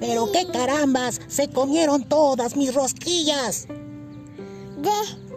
Pero qué carambas, se comieron todas mis rosquillas. ¡Gah!